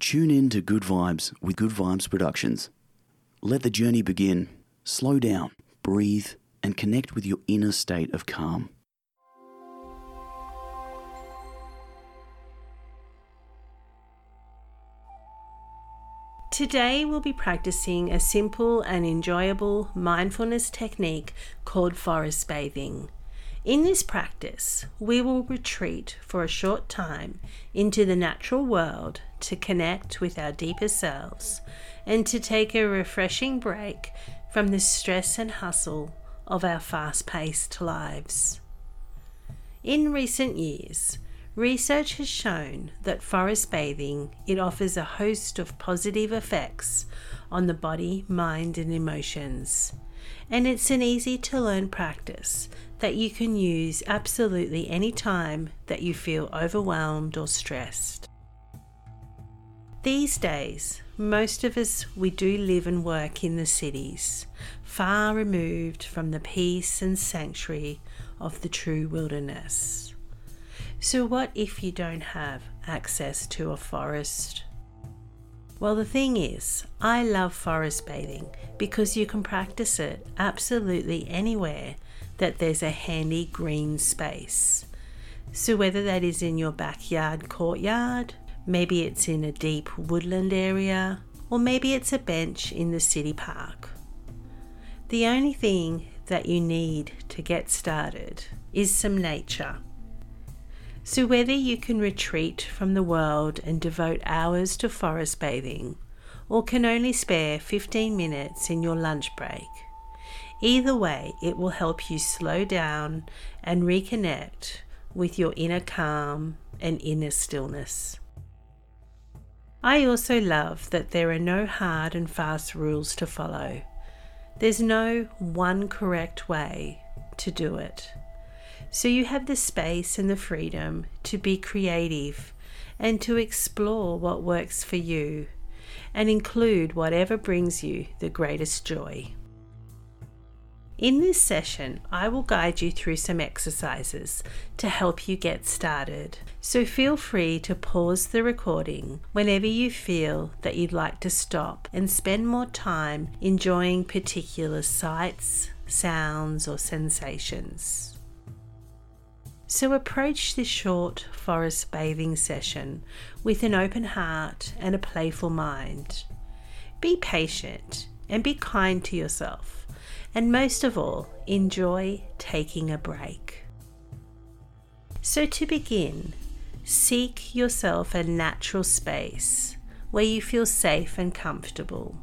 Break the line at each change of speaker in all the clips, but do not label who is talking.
Tune in to Good Vibes with Good Vibes Productions. Let the journey begin. Slow down, breathe, and connect with your inner state of calm.
Today, we'll be practicing a simple and enjoyable mindfulness technique called forest bathing. In this practice, we will retreat for a short time into the natural world to connect with our deeper selves and to take a refreshing break from the stress and hustle of our fast paced lives. In recent years, research has shown that forest bathing it offers a host of positive effects on the body, mind and emotions. And it's an easy to learn practice that you can use absolutely any time that you feel overwhelmed or stressed. These days, most of us we do live and work in the cities, far removed from the peace and sanctuary of the true wilderness. So, what if you don't have access to a forest? Well, the thing is, I love forest bathing because you can practice it absolutely anywhere that there's a handy green space. So, whether that is in your backyard courtyard, maybe it's in a deep woodland area, or maybe it's a bench in the city park. The only thing that you need to get started is some nature. So, whether you can retreat from the world and devote hours to forest bathing, or can only spare 15 minutes in your lunch break, Either way, it will help you slow down and reconnect with your inner calm and inner stillness. I also love that there are no hard and fast rules to follow. There's no one correct way to do it. So you have the space and the freedom to be creative and to explore what works for you and include whatever brings you the greatest joy. In this session, I will guide you through some exercises to help you get started. So feel free to pause the recording whenever you feel that you'd like to stop and spend more time enjoying particular sights, sounds, or sensations. So approach this short forest bathing session with an open heart and a playful mind. Be patient and be kind to yourself and most of all, enjoy taking a break. So, to begin, seek yourself a natural space where you feel safe and comfortable.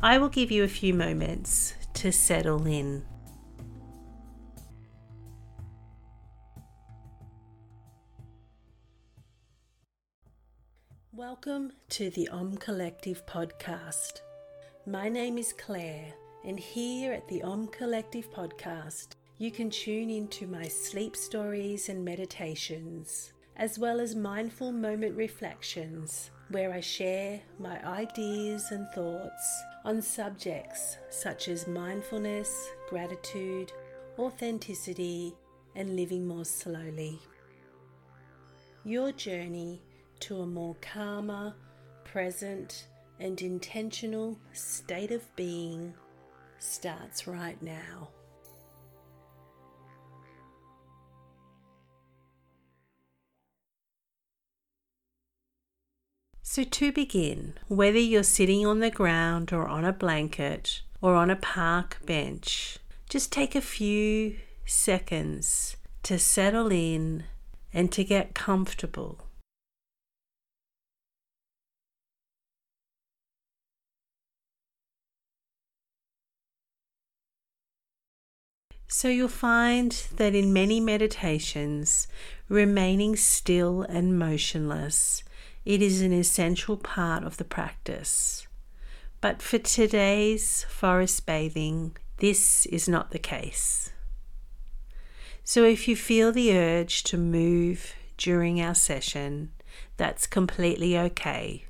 I will give you a few moments to settle in. Welcome to the Om Collective podcast. My name is Claire and here at the Om Collective podcast, you can tune into my sleep stories and meditations, as well as mindful moment reflections, where I share my ideas and thoughts on subjects such as mindfulness, gratitude, authenticity, and living more slowly. Your journey to a more calmer, present, and intentional state of being starts right now. So, to begin, whether you're sitting on the ground or on a blanket or on a park bench, just take a few seconds to settle in and to get comfortable. So you'll find that in many meditations, remaining still and motionless, it is an essential part of the practice. But for today's forest bathing, this is not the case. So if you feel the urge to move during our session, that's completely okay.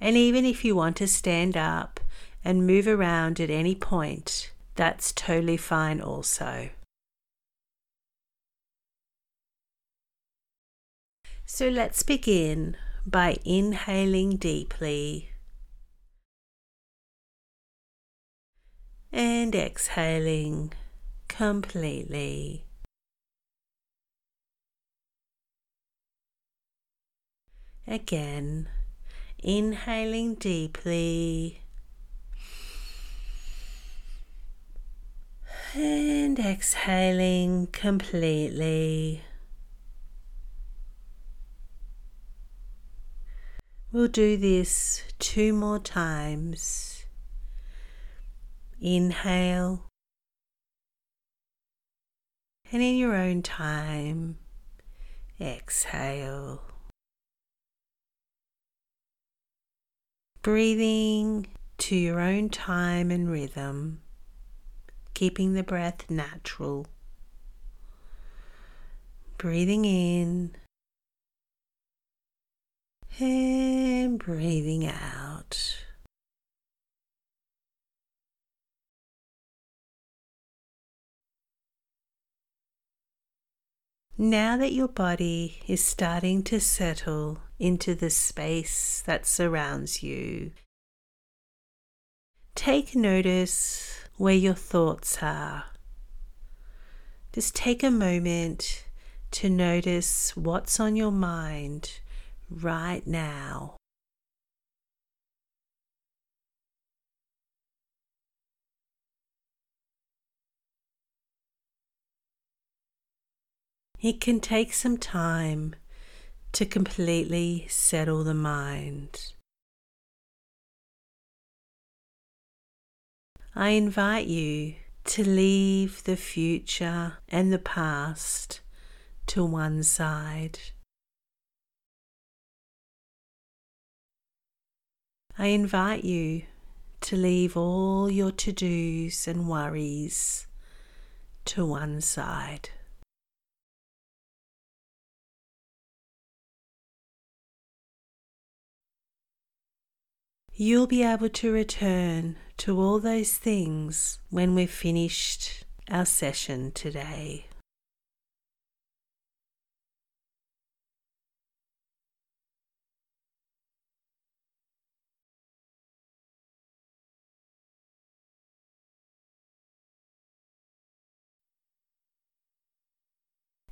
And even if you want to stand up and move around at any point, that's totally fine also. So let's begin by inhaling deeply and exhaling completely. Again, inhaling deeply and exhaling completely. We'll do this two more times. Inhale, and in your own time, exhale. Breathing to your own time and rhythm, keeping the breath natural. Breathing in and breathing out. Now that your body is starting to settle into the space that surrounds you, take notice where your thoughts are. Just take a moment to notice what's on your mind right now. It can take some time to completely settle the mind. I invite you to leave the future and the past to one side. I invite you to leave all your to dos and worries to one side. You'll be able to return to all those things when we've finished our session today.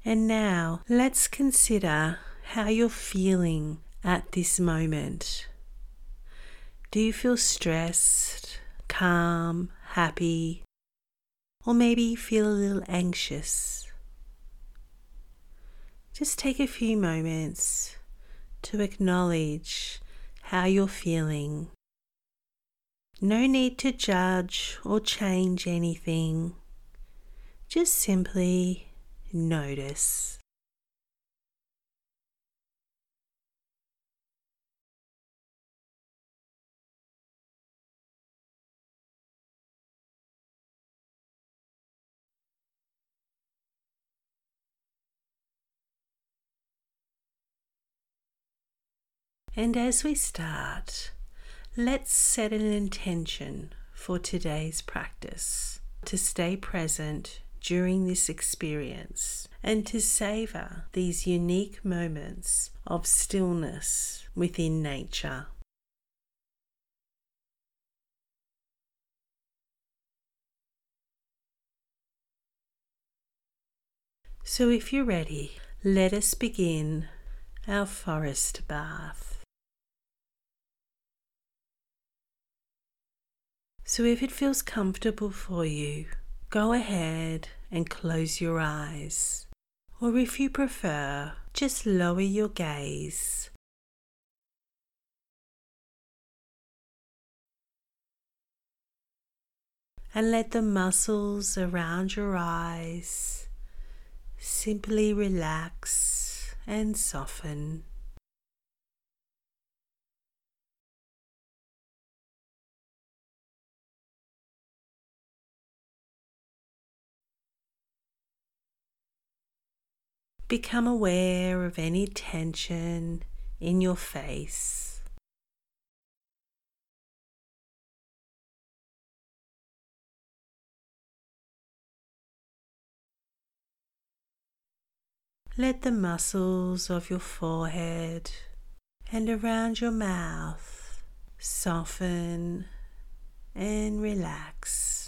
And now let's consider how you're feeling at this moment. Do you feel stressed, calm, happy, or maybe feel a little anxious? Just take a few moments to acknowledge how you're feeling. No need to judge or change anything. Just simply notice. And as we start, let's set an intention for today's practice to stay present during this experience and to savor these unique moments of stillness within nature. So, if you're ready, let us begin our forest bath. So, if it feels comfortable for you, go ahead and close your eyes. Or if you prefer, just lower your gaze. And let the muscles around your eyes simply relax and soften. Become aware of any tension in your face. Let the muscles of your forehead and around your mouth. Soften and relax.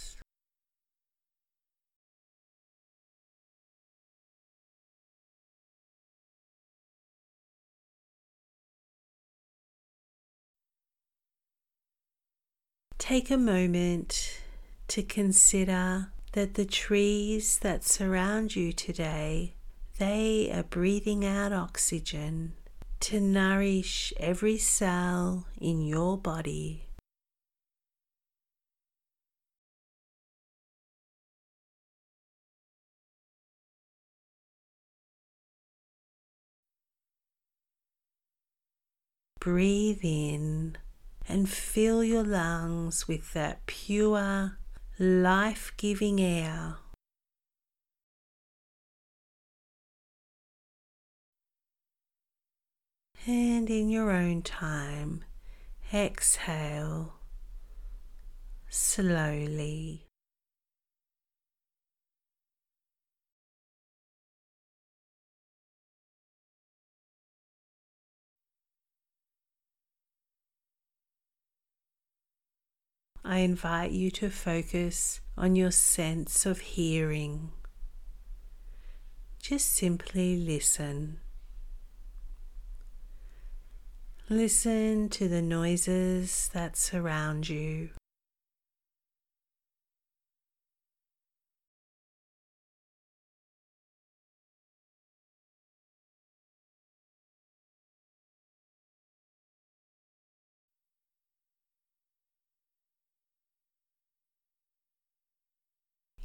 Take a moment to consider that the trees that surround you today they are breathing out oxygen to nourish every cell in your body. Breathe in and fill your lungs with that pure, life giving air. And in your own time, exhale slowly. I invite you to focus on your sense of hearing. Just simply listen. Listen to the noises that surround you.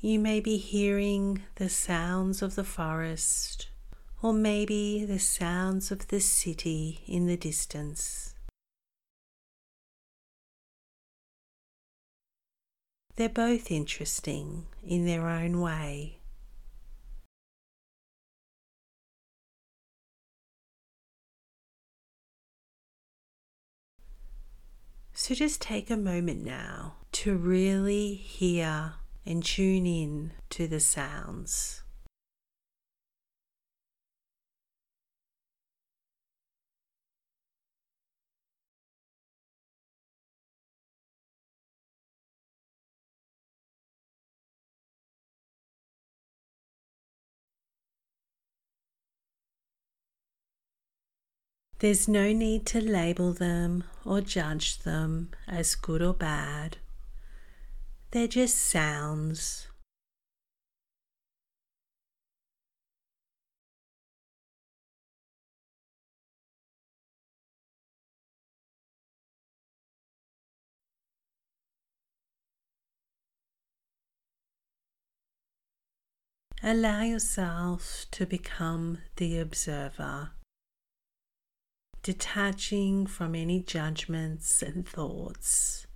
You may be hearing the sounds of the forest or maybe the sounds of the city in the distance. They're both interesting in their own way. So just take a moment now to really hear and tune in to the sounds. There's no need to label them or judge them as good or bad. They're just sounds. Allow yourself to become the observer detaching from any judgments and thoughts.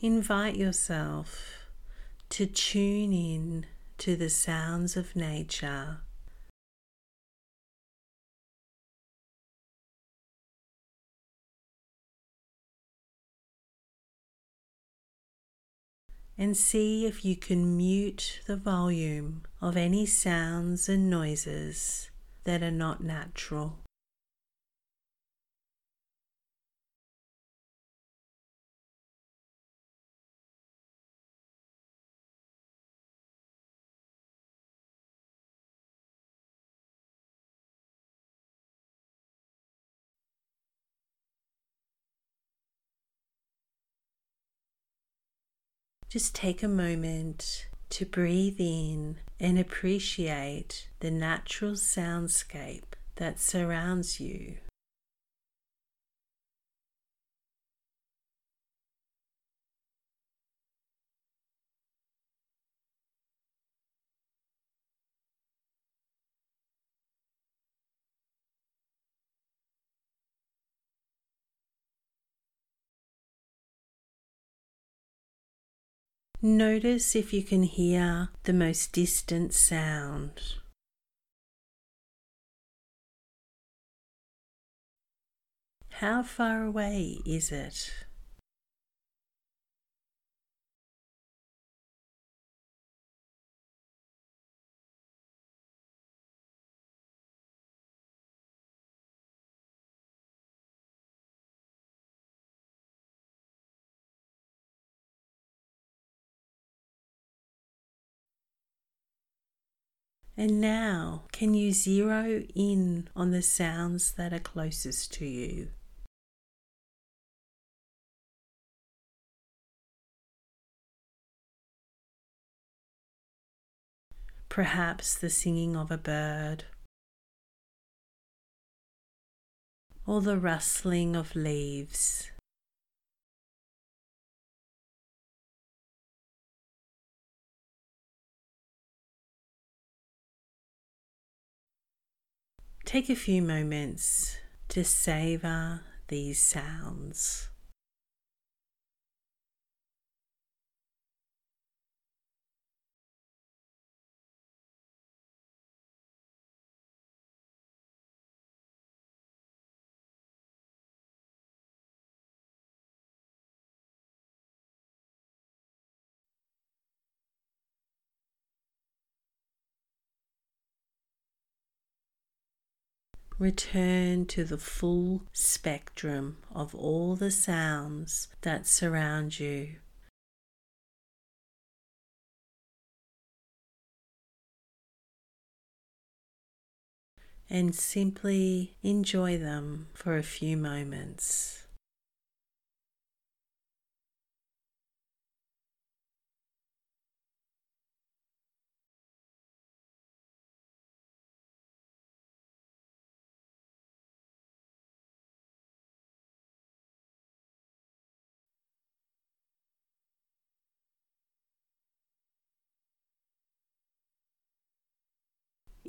Invite yourself to tune in to the sounds of nature and see if you can mute the volume of any sounds and noises that are not natural. Just take a moment to breathe in and appreciate the natural soundscape that surrounds you. Notice if you can hear the most distant sound. How far away is it? And now, can you zero in on the sounds that are closest to you? Perhaps the singing of a bird, or the rustling of leaves. Take a few moments to savor these sounds. Return to the full spectrum of all the sounds that surround you. And simply enjoy them for a few moments.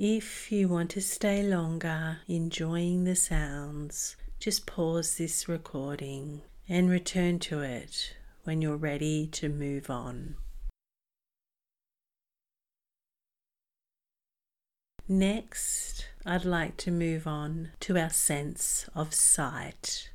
If you want to stay longer enjoying the sounds, just pause this recording and return to it when you're ready to move on. Next, I'd like to move on to our sense of sight.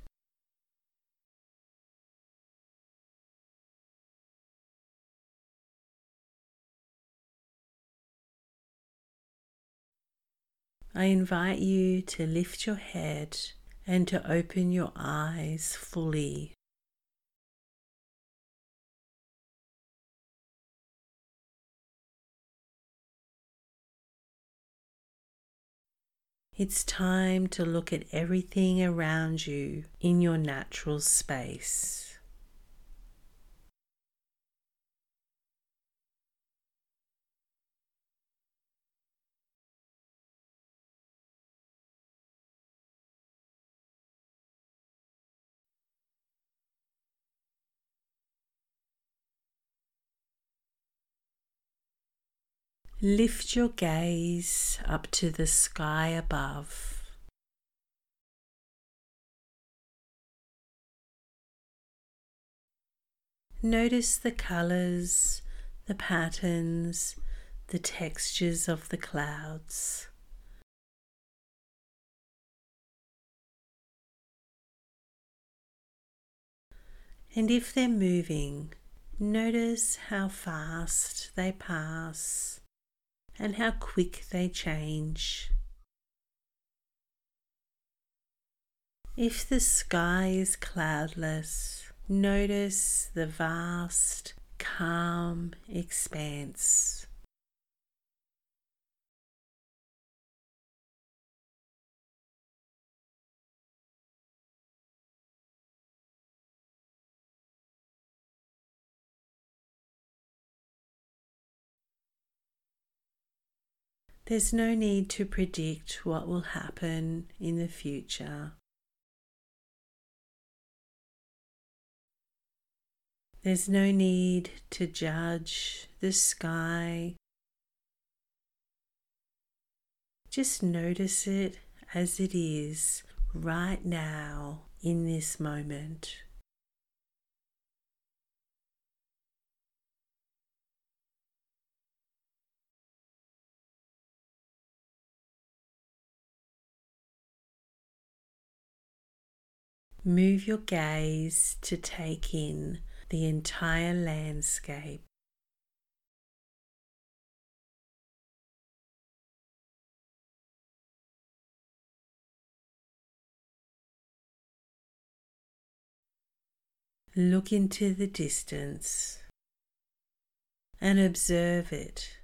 I invite you to lift your head and to open your eyes fully. It's time to look at everything around you in your natural space. Lift your gaze up to the sky above. Notice the colours, the patterns, the textures of the clouds. And if they're moving, notice how fast they pass and how quick they change. If the sky is cloudless, notice the vast, calm expanse. There's no need to predict what will happen in the future. There's no need to judge the sky. Just notice it as it is right now in this moment. Move your gaze to take in the entire landscape. Look into the distance and observe it.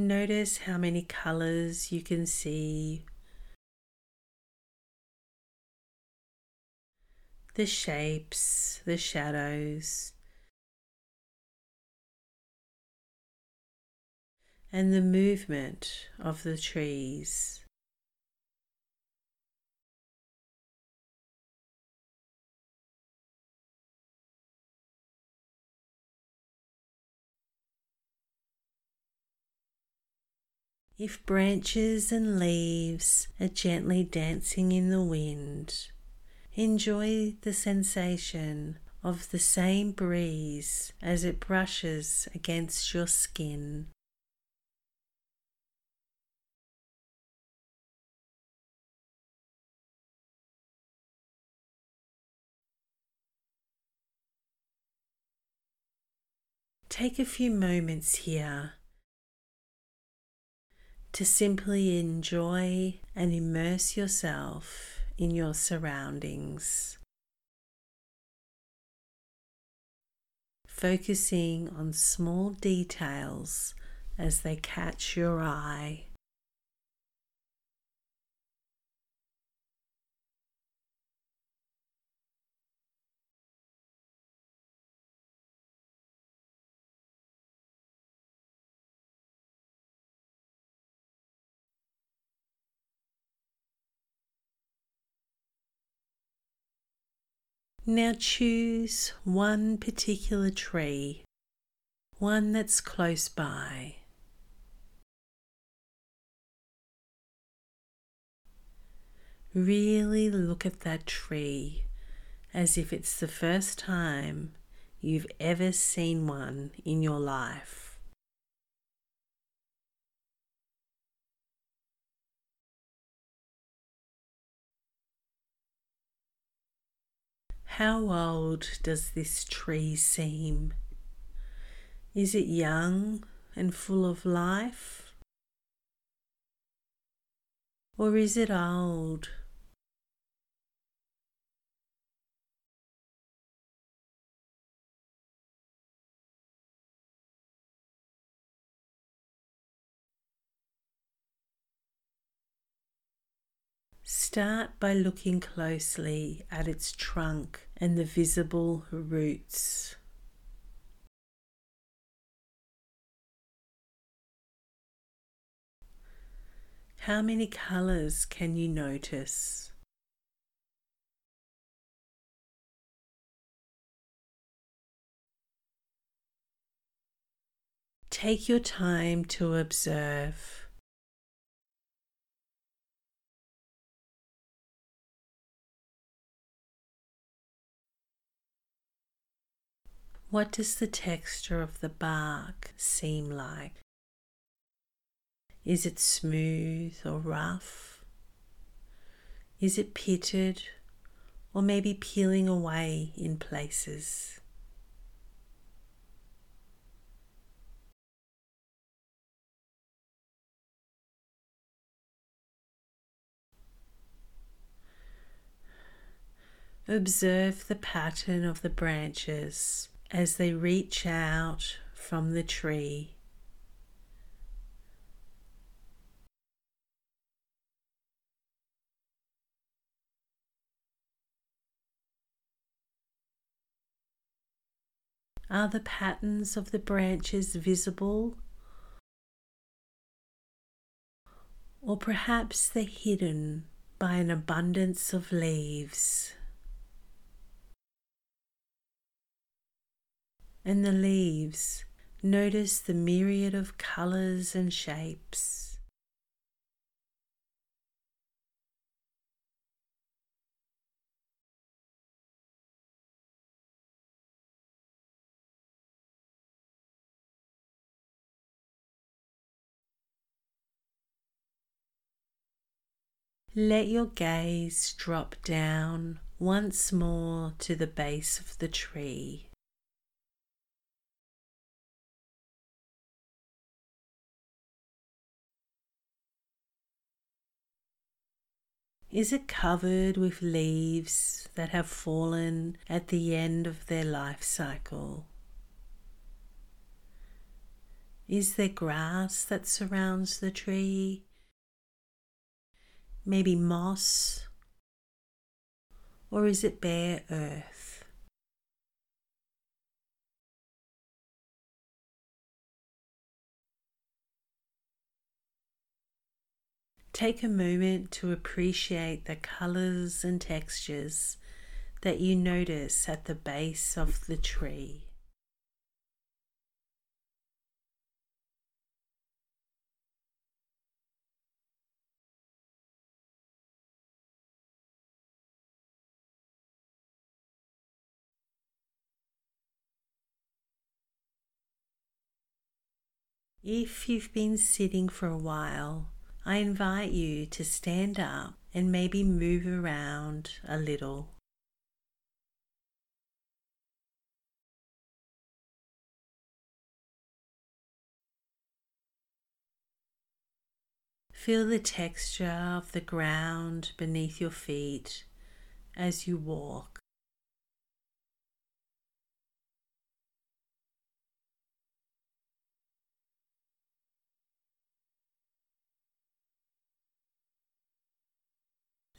Notice how many colors you can see, the shapes, the shadows, and the movement of the trees. If branches and leaves are gently dancing in the wind, enjoy the sensation of the same breeze as it brushes against your skin. Take a few moments here to simply enjoy and immerse yourself in your surroundings. Focusing on small details as they catch your eye. Now choose one particular tree, one that's close by. Really look at that tree as if it's the first time you've ever seen one in your life. How old does this tree seem? Is it young and full of life? Or is it old? Start by looking closely at its trunk and the visible roots. How many colours can you notice? Take your time to observe. What does the texture of the bark seem like? Is it smooth or rough? Is it pitted or maybe peeling away in places? Observe the pattern of the branches as they reach out from the tree. Are the patterns of the branches visible? Or perhaps they're hidden by an abundance of leaves. and the leaves, notice the myriad of colours and shapes. Let your gaze drop down once more to the base of the tree. Is it covered with leaves that have fallen at the end of their life cycle? Is there grass that surrounds the tree? Maybe moss? Or is it bare earth? Take a moment to appreciate the colours and textures that you notice at the base of the tree. If you've been sitting for a while, I invite you to stand up and maybe move around a little. Feel the texture of the ground beneath your feet as you walk.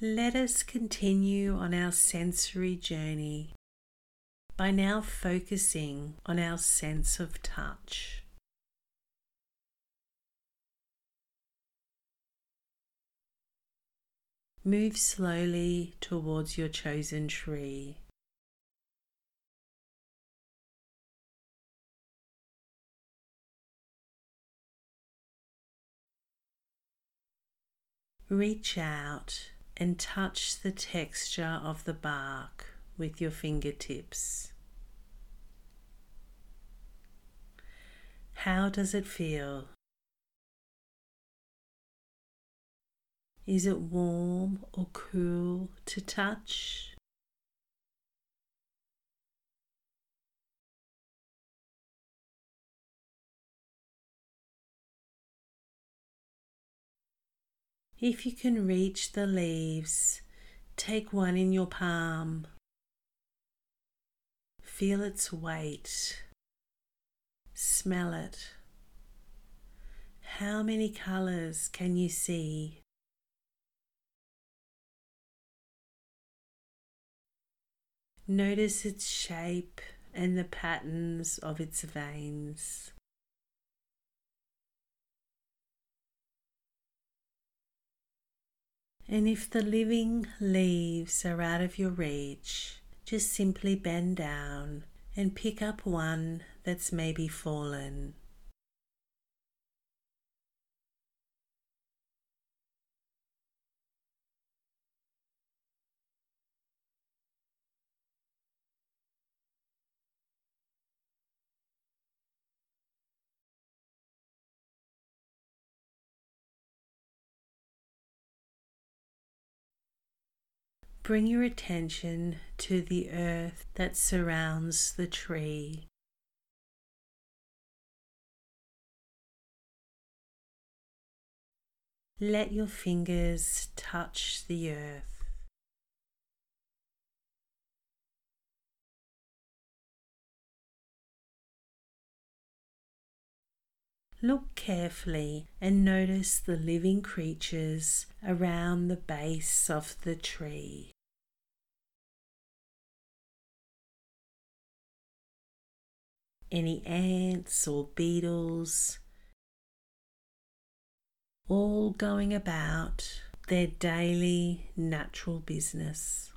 Let us continue on our sensory journey by now focusing on our sense of touch. Move slowly towards your chosen tree. Reach out and touch the texture of the bark with your fingertips. How does it feel? Is it warm or cool to touch? If you can reach the leaves, take one in your palm. Feel its weight. Smell it. How many colours can you see? Notice its shape and the patterns of its veins. And if the living leaves are out of your reach, just simply bend down and pick up one that's maybe fallen. Bring your attention to the earth that surrounds the tree. Let your fingers touch the earth. Look carefully and notice the living creatures around the base of the tree. Any ants or beetles, all going about their daily natural business.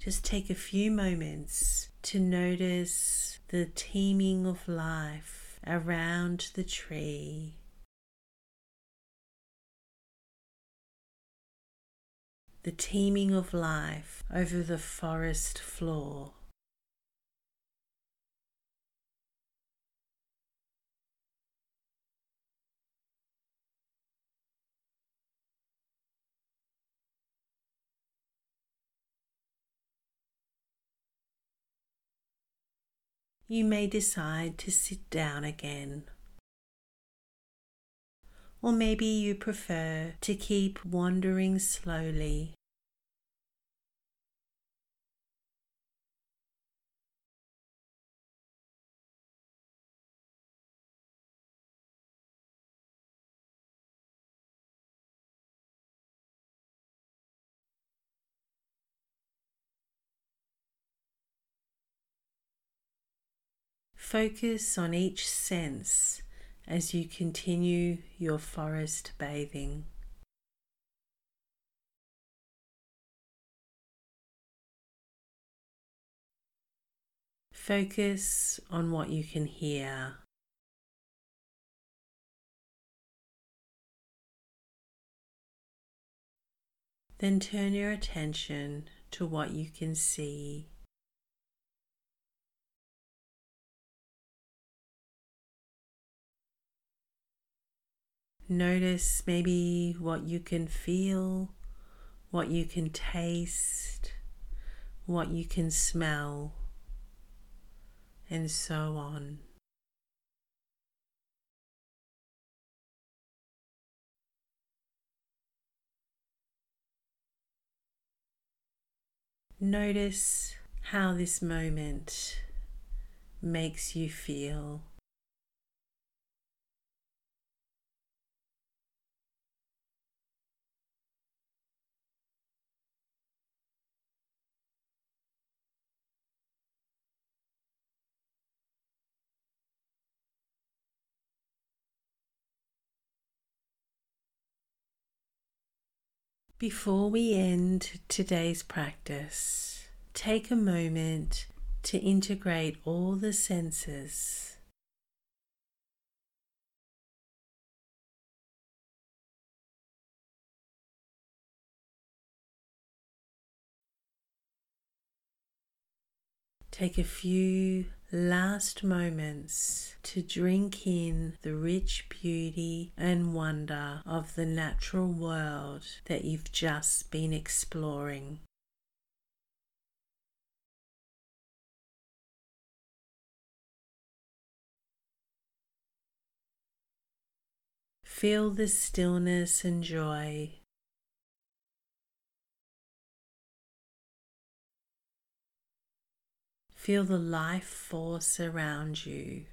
Just take a few moments to notice the teeming of life around the tree. the teeming of life over the forest floor. You may decide to sit down again. Or maybe you prefer to keep wandering slowly. Focus on each sense as you continue your forest bathing. Focus on what you can hear. Then turn your attention to what you can see. Notice maybe what you can feel, what you can taste, what you can smell, and so on. Notice how this moment makes you feel. Before we end today's practice, take a moment to integrate all the senses. Take a few last moments to drink in the rich beauty and wonder of the natural world that you've just been exploring. Feel the stillness and joy Feel the life force around you.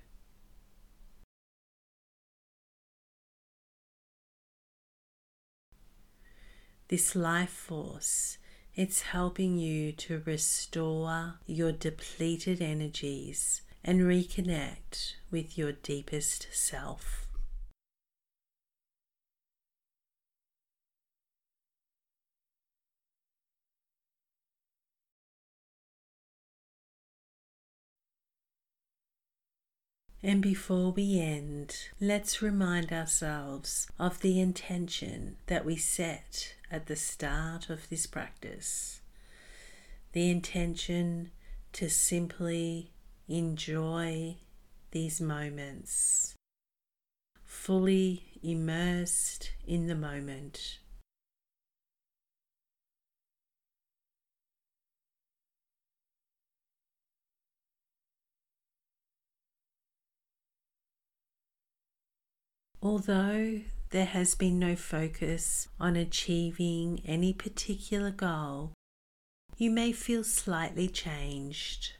This life force, it's helping you to restore your depleted energies and reconnect with your deepest self. And before we end, let's remind ourselves of the intention that we set at the start of this practice. The intention to simply enjoy these moments, fully immersed in the moment. Although there has been no focus on achieving any particular goal, you may feel slightly changed,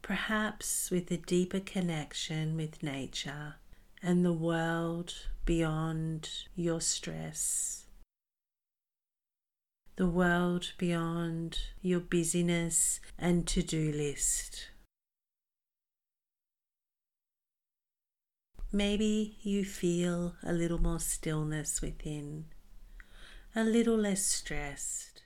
perhaps with a deeper connection with nature and the world beyond your stress, the world beyond your busyness and to do list. Maybe you feel a little more stillness within, a little less stressed.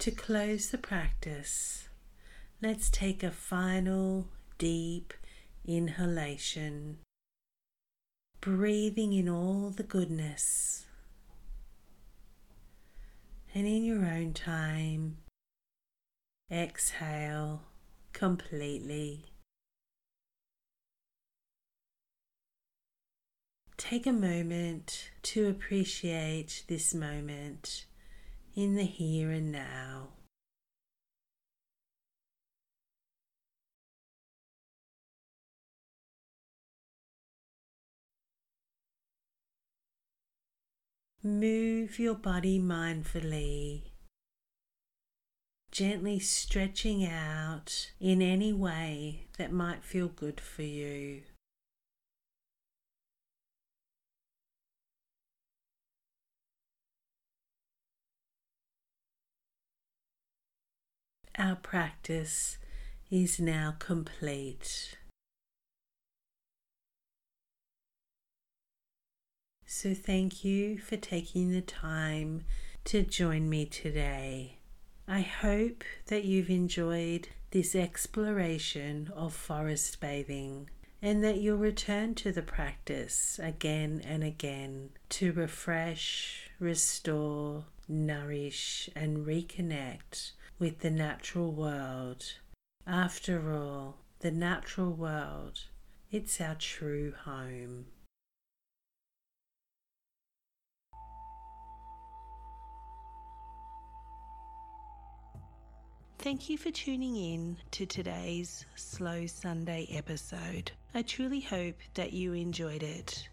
To close the practice, Let's take a final deep inhalation, breathing in all the goodness. And in your own time, exhale completely. Take a moment to appreciate this moment in the here and now. Move your body mindfully, gently stretching out in any way that might feel good for you. Our practice is now complete. So, thank you for taking the time to join me today. I hope that you've enjoyed this exploration of forest bathing and that you'll return to the practice again and again to refresh, restore, nourish, and reconnect with the natural world. After all, the natural world, it's our true home. Thank you for tuning in to today's Slow Sunday episode. I truly hope that you enjoyed it.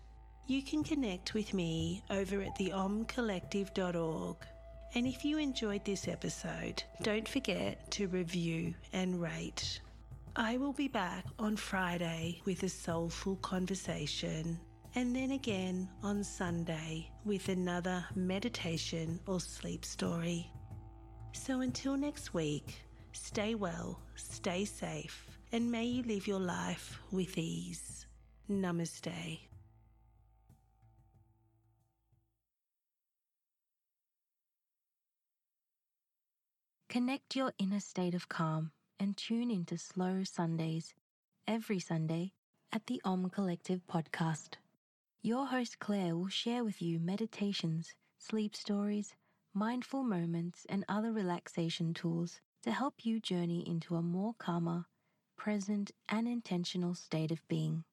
You can connect with me over at theomcollective.org. And if you enjoyed this episode, don't forget to review and rate. I will be back on Friday with a soulful conversation, and then again on Sunday with another meditation or sleep story. So until next week, stay well, stay safe, and may you live your life with ease. Namaste.
Connect your inner state of calm and tune into Slow Sundays every Sunday at the Om Collective podcast. Your host Claire will share with you meditations, sleep stories, mindful moments, and other relaxation tools to help you journey into a more calmer, present, and intentional state of being.